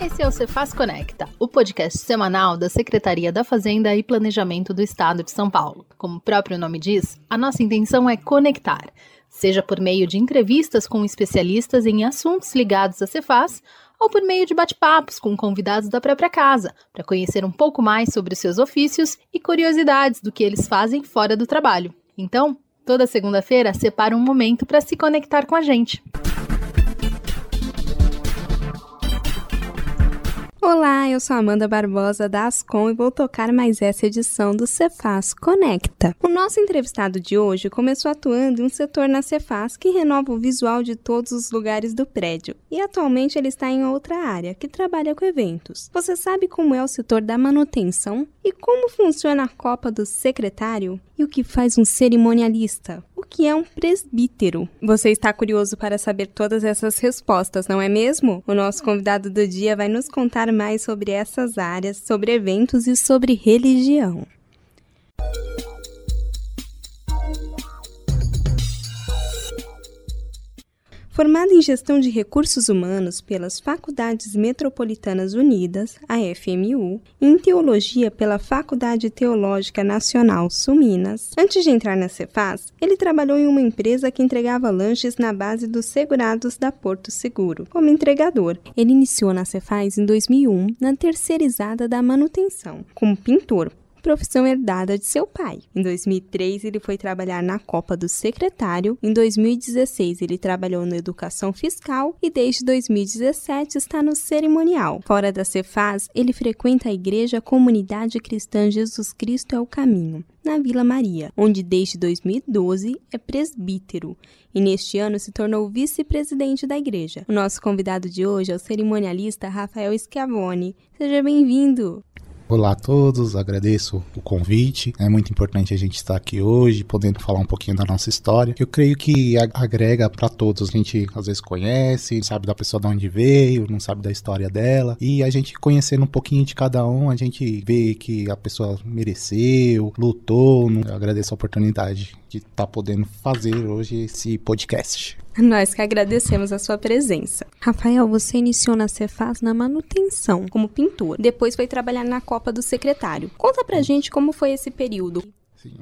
Esse é o Cefaz Conecta, o podcast semanal da Secretaria da Fazenda e Planejamento do Estado de São Paulo. Como o próprio nome diz, a nossa intenção é conectar, seja por meio de entrevistas com especialistas em assuntos ligados a Cefaz, ou por meio de bate-papos com convidados da própria casa, para conhecer um pouco mais sobre os seus ofícios e curiosidades do que eles fazem fora do trabalho. Então, toda segunda-feira, separa um momento para se conectar com a gente. Olá, eu sou Amanda Barbosa da Ascom e vou tocar mais essa edição do Cefaz Conecta. O nosso entrevistado de hoje começou atuando em um setor na Cefaz que renova o visual de todos os lugares do prédio e atualmente ele está em outra área que trabalha com eventos. Você sabe como é o setor da manutenção e como funciona a Copa do Secretário? E o que faz um cerimonialista? Que é um presbítero? Você está curioso para saber todas essas respostas, não é mesmo? O nosso convidado do dia vai nos contar mais sobre essas áreas, sobre eventos e sobre religião. Formado em Gestão de Recursos Humanos pelas Faculdades Metropolitanas Unidas, a FMU, e em Teologia pela Faculdade Teológica Nacional Suminas, antes de entrar na Cefaz, ele trabalhou em uma empresa que entregava lanches na base dos segurados da Porto Seguro, como entregador. Ele iniciou na Cefaz em 2001, na terceirizada da manutenção, como pintor, profissão herdada de seu pai. Em 2003, ele foi trabalhar na Copa do Secretário. Em 2016, ele trabalhou na Educação Fiscal e desde 2017 está no cerimonial. Fora da Cefaz, ele frequenta a Igreja Comunidade Cristã Jesus Cristo é o Caminho, na Vila Maria, onde desde 2012 é presbítero e neste ano se tornou vice-presidente da igreja. O nosso convidado de hoje é o cerimonialista Rafael Schiavone. Seja bem-vindo! Olá a todos, agradeço o convite. É muito importante a gente estar aqui hoje, podendo falar um pouquinho da nossa história. Eu creio que agrega para todos. A gente às vezes conhece, sabe da pessoa de onde veio, não sabe da história dela. E a gente conhecendo um pouquinho de cada um, a gente vê que a pessoa mereceu, lutou. Eu agradeço a oportunidade de estar tá podendo fazer hoje esse podcast. Nós que agradecemos a sua presença. Rafael, você iniciou na Cefaz na manutenção, como pintor. Depois foi trabalhar na Copa do Secretário. Conta pra gente como foi esse período.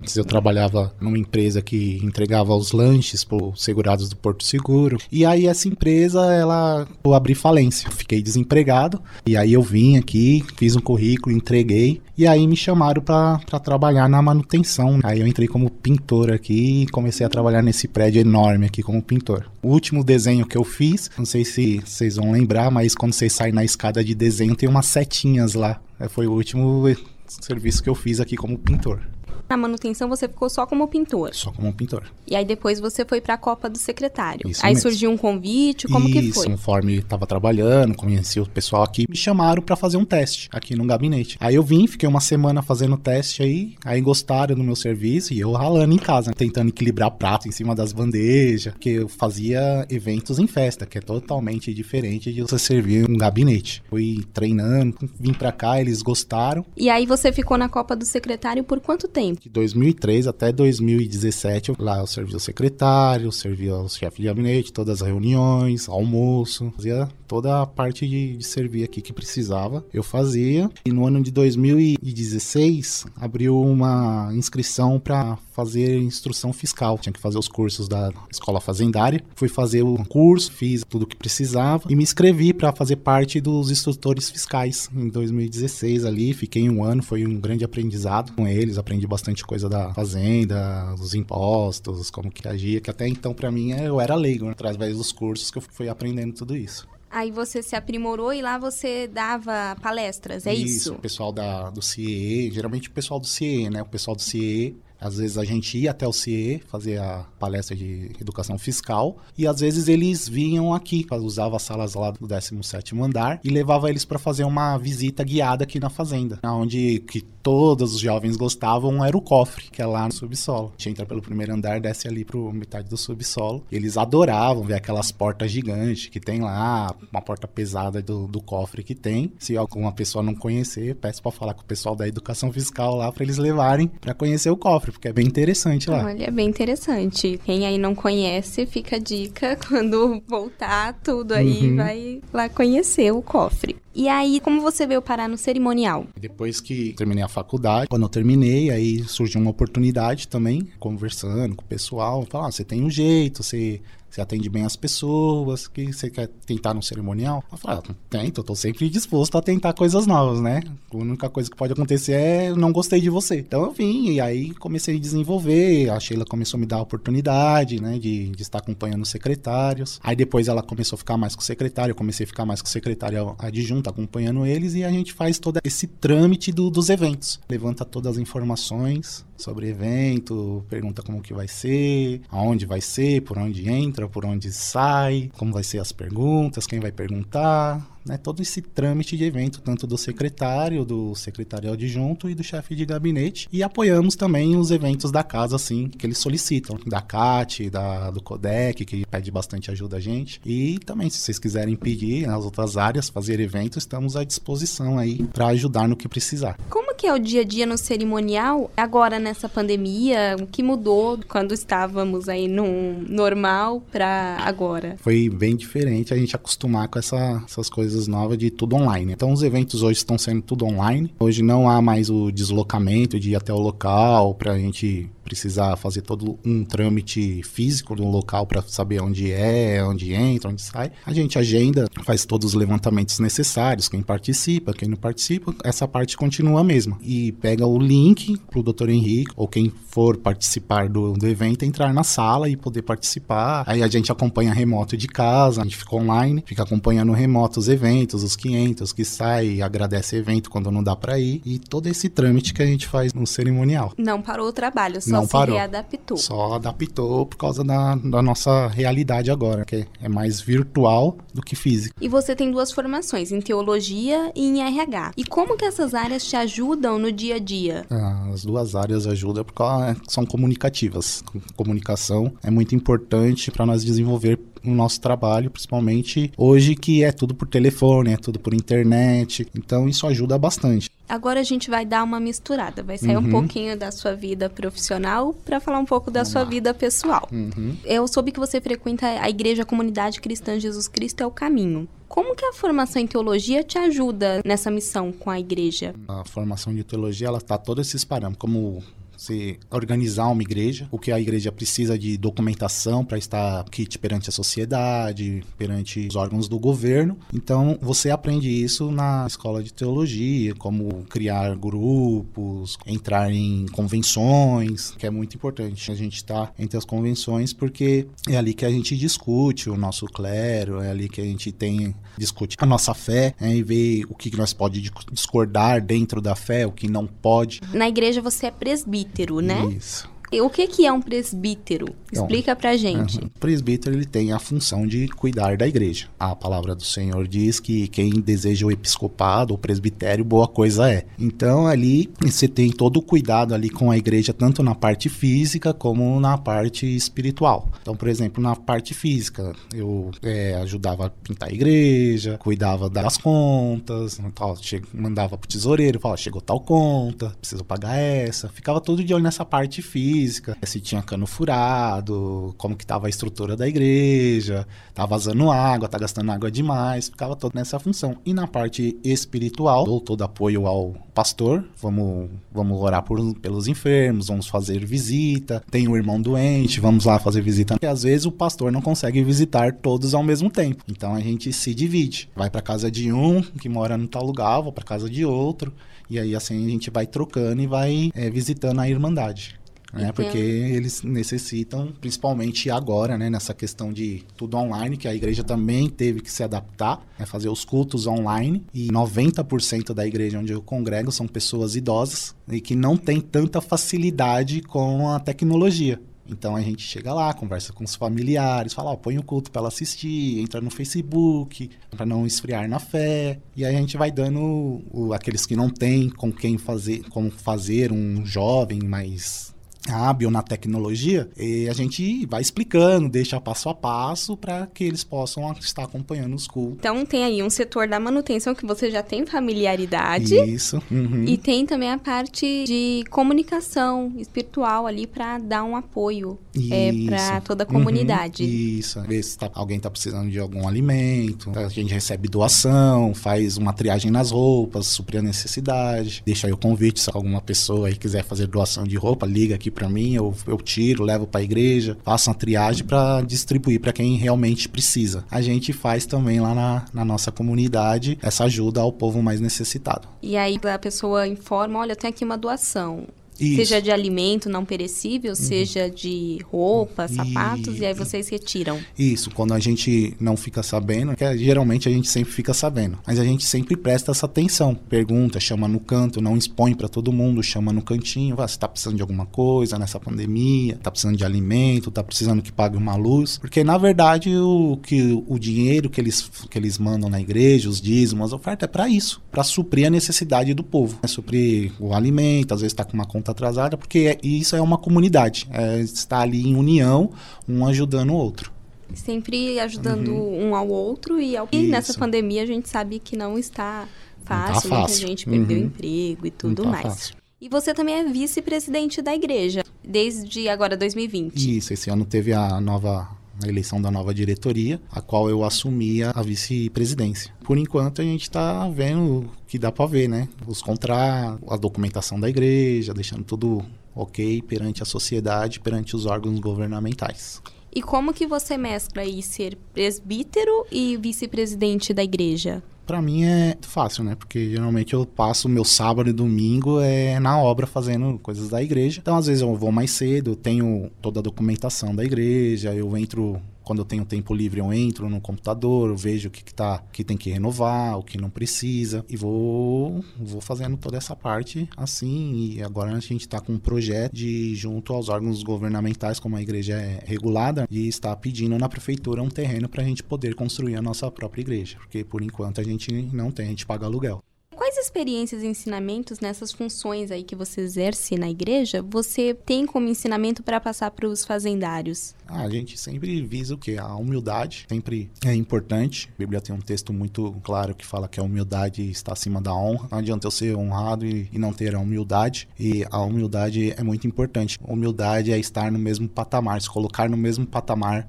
Antes eu trabalhava numa empresa que entregava os lanches para os segurados do Porto Seguro. E aí essa empresa, ela eu abri falência. fiquei desempregado. E aí eu vim aqui, fiz um currículo, entreguei. E aí me chamaram para trabalhar na manutenção. Aí eu entrei como pintor aqui e comecei a trabalhar nesse prédio enorme aqui como pintor. O último desenho que eu fiz, não sei se vocês vão lembrar, mas quando vocês saem na escada de desenho tem umas setinhas lá. Foi o último serviço que eu fiz aqui como pintor. Na manutenção você ficou só como pintor. Só como pintor. E aí depois você foi para a Copa do Secretário. Isso aí mesmo. surgiu um convite, como Isso, que foi? conforme estava trabalhando, conheci o pessoal aqui, me chamaram para fazer um teste aqui no gabinete. Aí eu vim, fiquei uma semana fazendo teste aí, aí gostaram do meu serviço e eu ralando em casa, tentando equilibrar prato em cima das bandejas, porque eu fazia eventos em festa, que é totalmente diferente de você servir um gabinete. Fui treinando, vim para cá, eles gostaram. E aí você ficou na Copa do Secretário por quanto tempo? De 2003 até 2017, eu, lá eu servia o secretário, servia o chefe de gabinete, todas as reuniões, almoço, fazia toda a parte de, de servir aqui que precisava, eu fazia. E no ano de 2016, abriu uma inscrição para fazer instrução fiscal. Tinha que fazer os cursos da escola fazendária. Fui fazer o curso, fiz tudo o que precisava e me inscrevi para fazer parte dos instrutores fiscais em 2016 ali. Fiquei um ano, foi um grande aprendizado com eles. Aprendi bastante coisa da fazenda, dos impostos, como que agia, que até então para mim eu era leigo, né? através dos cursos que eu fui aprendendo tudo isso. Aí você se aprimorou e lá você dava palestras, é isso? Isso, o pessoal da, do CIE, geralmente o pessoal do CIE, né? O pessoal do CIE às vezes a gente ia até o CIE fazer a palestra de educação fiscal e às vezes eles vinham aqui, usava as salas lá do 17º andar e levava eles para fazer uma visita guiada aqui na fazenda, onde que todos os jovens gostavam era o cofre, que é lá no subsolo. A gente entra pelo primeiro andar, desce ali pro metade do subsolo. Eles adoravam ver aquelas portas gigantes que tem lá, uma porta pesada do, do cofre que tem. Se alguma pessoa não conhecer, peço para falar com o pessoal da educação fiscal lá para eles levarem para conhecer o cofre, porque é bem interessante lá. Olha, é bem interessante. Quem aí não conhece, fica a dica quando voltar tudo aí, uhum. vai lá conhecer o cofre. E aí, como você veio parar no cerimonial? Depois que terminei a faculdade, quando eu terminei, aí surgiu uma oportunidade também, conversando com o pessoal, falar, ah, você tem um jeito, você você atende bem as pessoas, que você quer tentar no cerimonial? Eu falei, ah, tento, eu tô sempre disposto a tentar coisas novas, né? A única coisa que pode acontecer é não gostei de você. Então eu vim e aí comecei a desenvolver, a Sheila começou a me dar a oportunidade, né, de, de estar acompanhando os secretários. Aí depois ela começou a ficar mais com o secretário, eu comecei a ficar mais com o secretário adjunto, acompanhando eles e a gente faz todo esse trâmite do, dos eventos. Levanta todas as informações, sobre evento, pergunta como que vai ser, aonde vai ser, por onde entra, por onde sai, como vai ser as perguntas, quem vai perguntar, né, todo esse trâmite de evento, tanto do secretário, do secretário adjunto e do chefe de gabinete. E apoiamos também os eventos da casa, assim, que eles solicitam. Da CAT, da, do CODEC, que pede bastante ajuda a gente. E também, se vocês quiserem pedir nas outras áreas, fazer eventos, estamos à disposição aí para ajudar no que precisar. Como que é o dia a dia no cerimonial agora nessa pandemia? O que mudou quando estávamos aí no normal para agora? Foi bem diferente a gente acostumar com essa, essas coisas coisas novas de tudo online. Então os eventos hoje estão sendo tudo online. Hoje não há mais o deslocamento de ir até o local para a gente precisar fazer todo um trâmite físico no local para saber onde é, onde entra, onde sai. A gente agenda, faz todos os levantamentos necessários, quem participa, quem não participa, essa parte continua a mesma. E pega o link para o Dr. Henrique ou quem for participar do, do evento entrar na sala e poder participar. Aí a gente acompanha remoto de casa, a gente fica online, fica acompanhando remoto os eventos, os 500 que sai, agradece evento quando não dá para ir e todo esse trâmite que a gente faz no cerimonial. Não parou o trabalho, só não se parou. readaptou. Só adaptou por causa da, da nossa realidade agora, que é mais virtual do que física. E você tem duas formações, em teologia e em RH. E como que essas áreas te ajudam no dia a dia? Ah, as duas áreas ajudam porque são comunicativas. Comunicação é muito importante para nós desenvolver o nosso trabalho, principalmente hoje que é tudo por telefone, é tudo por internet. Então isso ajuda bastante. Agora a gente vai dar uma misturada, vai sair uhum. um pouquinho da sua vida profissional para falar um pouco da Vamos sua lá. vida pessoal. Uhum. Eu soube que você frequenta a Igreja Comunidade Cristã Jesus Cristo é o Caminho. Como que a formação em teologia te ajuda nessa missão com a igreja? A formação de teologia, ela está todos esses parâmetros, como você organizar uma igreja, o que a igreja precisa de documentação para estar kit perante a sociedade, perante os órgãos do governo. Então, você aprende isso na escola de teologia, como criar grupos, entrar em convenções, que é muito importante. A gente está entre as convenções porque é ali que a gente discute o nosso clero, é ali que a gente tem discute a nossa fé é, e vê o que nós pode discordar dentro da fé, o que não pode. Na igreja você é presbítero presbítero, né? Isso. O que, que é um presbítero? Explica então, pra gente. O presbítero ele tem a função de cuidar da igreja. A palavra do Senhor diz que quem deseja o episcopado, o presbitério, boa coisa é. Então ali você tem todo o cuidado ali com a igreja, tanto na parte física como na parte espiritual. Então, por exemplo, na parte física, eu é, ajudava a pintar a igreja, cuidava das contas, tal, mandava pro tesoureiro, falava, chegou tal conta, preciso pagar essa. Ficava todo de olho nessa parte física física, se tinha cano furado, como que tava a estrutura da igreja, tá vazando água, tá gastando água demais, ficava todo nessa função. E na parte espiritual, dou todo apoio ao pastor, vamos, vamos orar por, pelos enfermos, vamos fazer visita, tem um irmão doente, vamos lá fazer visita. E às vezes o pastor não consegue visitar todos ao mesmo tempo. Então a gente se divide. Vai para casa de um que mora no tal lugar, vou para casa de outro. E aí assim a gente vai trocando e vai é, visitando a irmandade né? Porque eles necessitam, principalmente agora, né? Nessa questão de tudo online, que a igreja também teve que se adaptar, né? fazer os cultos online. E 90% da igreja onde eu congrego são pessoas idosas e que não têm tanta facilidade com a tecnologia. Então a gente chega lá, conversa com os familiares, fala, ó, põe o culto para ela assistir, entra no Facebook, para não esfriar na fé. E aí a gente vai dando o, aqueles que não têm com quem fazer, como fazer um jovem mais hábil na tecnologia, e a gente vai explicando, deixa passo a passo para que eles possam estar acompanhando os cursos. Então tem aí um setor da manutenção que você já tem familiaridade. Isso. Uhum. E tem também a parte de comunicação espiritual ali para dar um apoio é, para toda a comunidade. Uhum. Isso. Ver se tá, alguém está precisando de algum alimento, a gente recebe doação, faz uma triagem nas roupas, suprir a necessidade. Deixa aí o convite, se alguma pessoa aí quiser fazer doação de roupa, liga aqui para mim, eu, eu tiro, levo para a igreja, faço uma triagem para distribuir para quem realmente precisa. A gente faz também lá na, na nossa comunidade essa ajuda ao povo mais necessitado. E aí a pessoa informa, olha, tenho aqui uma doação. Isso. Seja de alimento não perecível, uhum. seja de roupa, sapatos, e, e aí vocês retiram. Isso, quando a gente não fica sabendo, que geralmente a gente sempre fica sabendo, mas a gente sempre presta essa atenção. Pergunta, chama no canto, não expõe para todo mundo, chama no cantinho, ah, você tá precisando de alguma coisa nessa pandemia, tá precisando de alimento, tá precisando que pague uma luz, porque na verdade o que o dinheiro que eles que eles mandam na igreja, os dízimos, as ofertas é para isso, para suprir a necessidade do povo, é suprir o alimento, às vezes tá com uma conta atrasada, porque é, isso é uma comunidade. É, está ali em união, um ajudando o outro. Sempre ajudando uhum. um ao outro e, ao... e nessa pandemia a gente sabe que não está fácil, não tá fácil. muita gente perdeu uhum. emprego e tudo tá mais. Fácil. E você também é vice-presidente da igreja, desde agora 2020. Isso, esse ano teve a nova a eleição da nova diretoria, a qual eu assumia a vice-presidência. Por enquanto a gente está vendo que dá para ver, né? Os contratos, a documentação da igreja, deixando tudo ok perante a sociedade, perante os órgãos governamentais. E como que você mescla aí ser presbítero e vice-presidente da igreja? Para mim é fácil, né? Porque geralmente eu passo meu sábado e domingo é na obra fazendo coisas da igreja. Então às vezes eu vou mais cedo, tenho toda a documentação da igreja, eu entro quando eu tenho tempo livre, eu entro no computador, vejo o que, que, tá, que tem que renovar, o que não precisa, e vou, vou fazendo toda essa parte assim. E agora a gente está com um projeto de, junto aos órgãos governamentais, como a igreja é regulada, e está pedindo na prefeitura um terreno para a gente poder construir a nossa própria igreja, porque por enquanto a gente não tem, a gente paga aluguel. Quais experiências e ensinamentos nessas funções aí que você exerce na igreja você tem como ensinamento para passar para os fazendários? Ah, a gente sempre visa o quê? A humildade sempre é importante. A Bíblia tem um texto muito claro que fala que a humildade está acima da honra. Não adianta eu ser honrado e, e não ter a humildade. E a humildade é muito importante. Humildade é estar no mesmo patamar, se colocar no mesmo patamar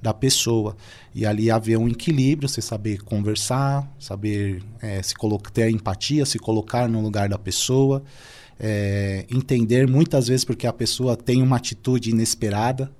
da pessoa. E ali haver um equilíbrio, você saber conversar, saber é, se colocar, ter empatia, se colocar no lugar da pessoa, é, entender muitas vezes porque a pessoa tem uma atitude inesperada,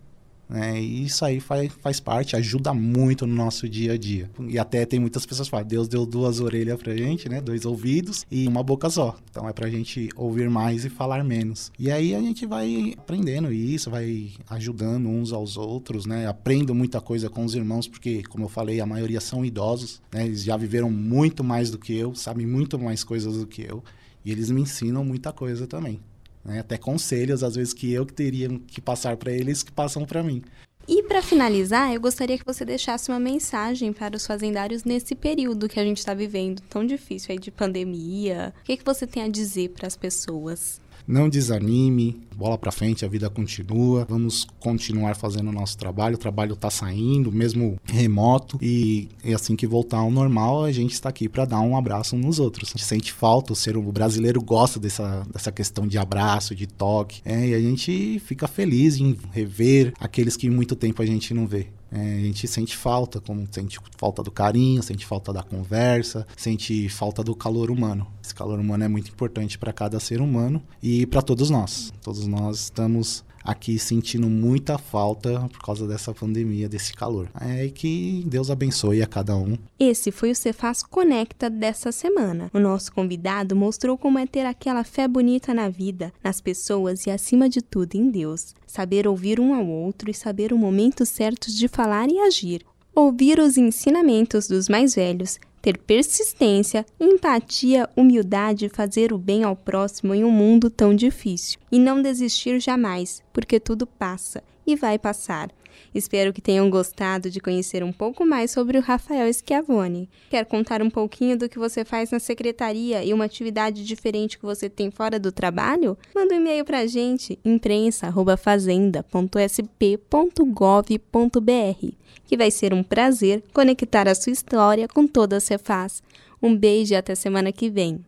né? E isso aí faz, faz parte, ajuda muito no nosso dia a dia. E até tem muitas pessoas que falam, Deus deu duas orelhas pra gente, né? Dois ouvidos e uma boca só. Então é pra gente ouvir mais e falar menos. E aí a gente vai aprendendo isso, vai ajudando uns aos outros, né? Aprendo muita coisa com os irmãos, porque, como eu falei, a maioria são idosos, né? Eles já viveram muito mais do que eu, sabem muito mais coisas do que eu. E eles me ensinam muita coisa também né? até conselhos, às vezes, que eu que teria que passar para eles, que passam para mim. E para finalizar, eu gostaria que você deixasse uma mensagem para os fazendários nesse período que a gente está vivendo tão difícil aí de pandemia. O que, que você tem a dizer para as pessoas? Não desanime, bola para frente, a vida continua. Vamos continuar fazendo o nosso trabalho. O trabalho está saindo, mesmo remoto, e é assim que voltar ao normal, a gente está aqui para dar um abraço uns nos outros. A gente sente falta, o ser o brasileiro gosta dessa, dessa questão de abraço, de toque, é, e a gente fica feliz em rever aqueles que muito tempo a gente não vê. É, a gente sente falta, como sente falta do carinho, sente falta da conversa, sente falta do calor humano. Esse calor humano é muito importante para cada ser humano e para todos nós. Todos nós estamos aqui sentindo muita falta por causa dessa pandemia, desse calor. É que Deus abençoe a cada um. Esse foi o Cefaz Conecta dessa semana. O nosso convidado mostrou como é ter aquela fé bonita na vida, nas pessoas e acima de tudo em Deus. Saber ouvir um ao outro e saber o momento certo de falar e agir. Ouvir os ensinamentos dos mais velhos, ter persistência, empatia, humildade e fazer o bem ao próximo em um mundo tão difícil. E não desistir jamais, porque tudo passa e vai passar. Espero que tenham gostado de conhecer um pouco mais sobre o Rafael Schiavone. Quer contar um pouquinho do que você faz na secretaria e uma atividade diferente que você tem fora do trabalho? Manda um e-mail para a gente, imprensa.fazenda.sp.gov.br, que vai ser um prazer conectar a sua história com toda a Cefaz. Um beijo e até semana que vem.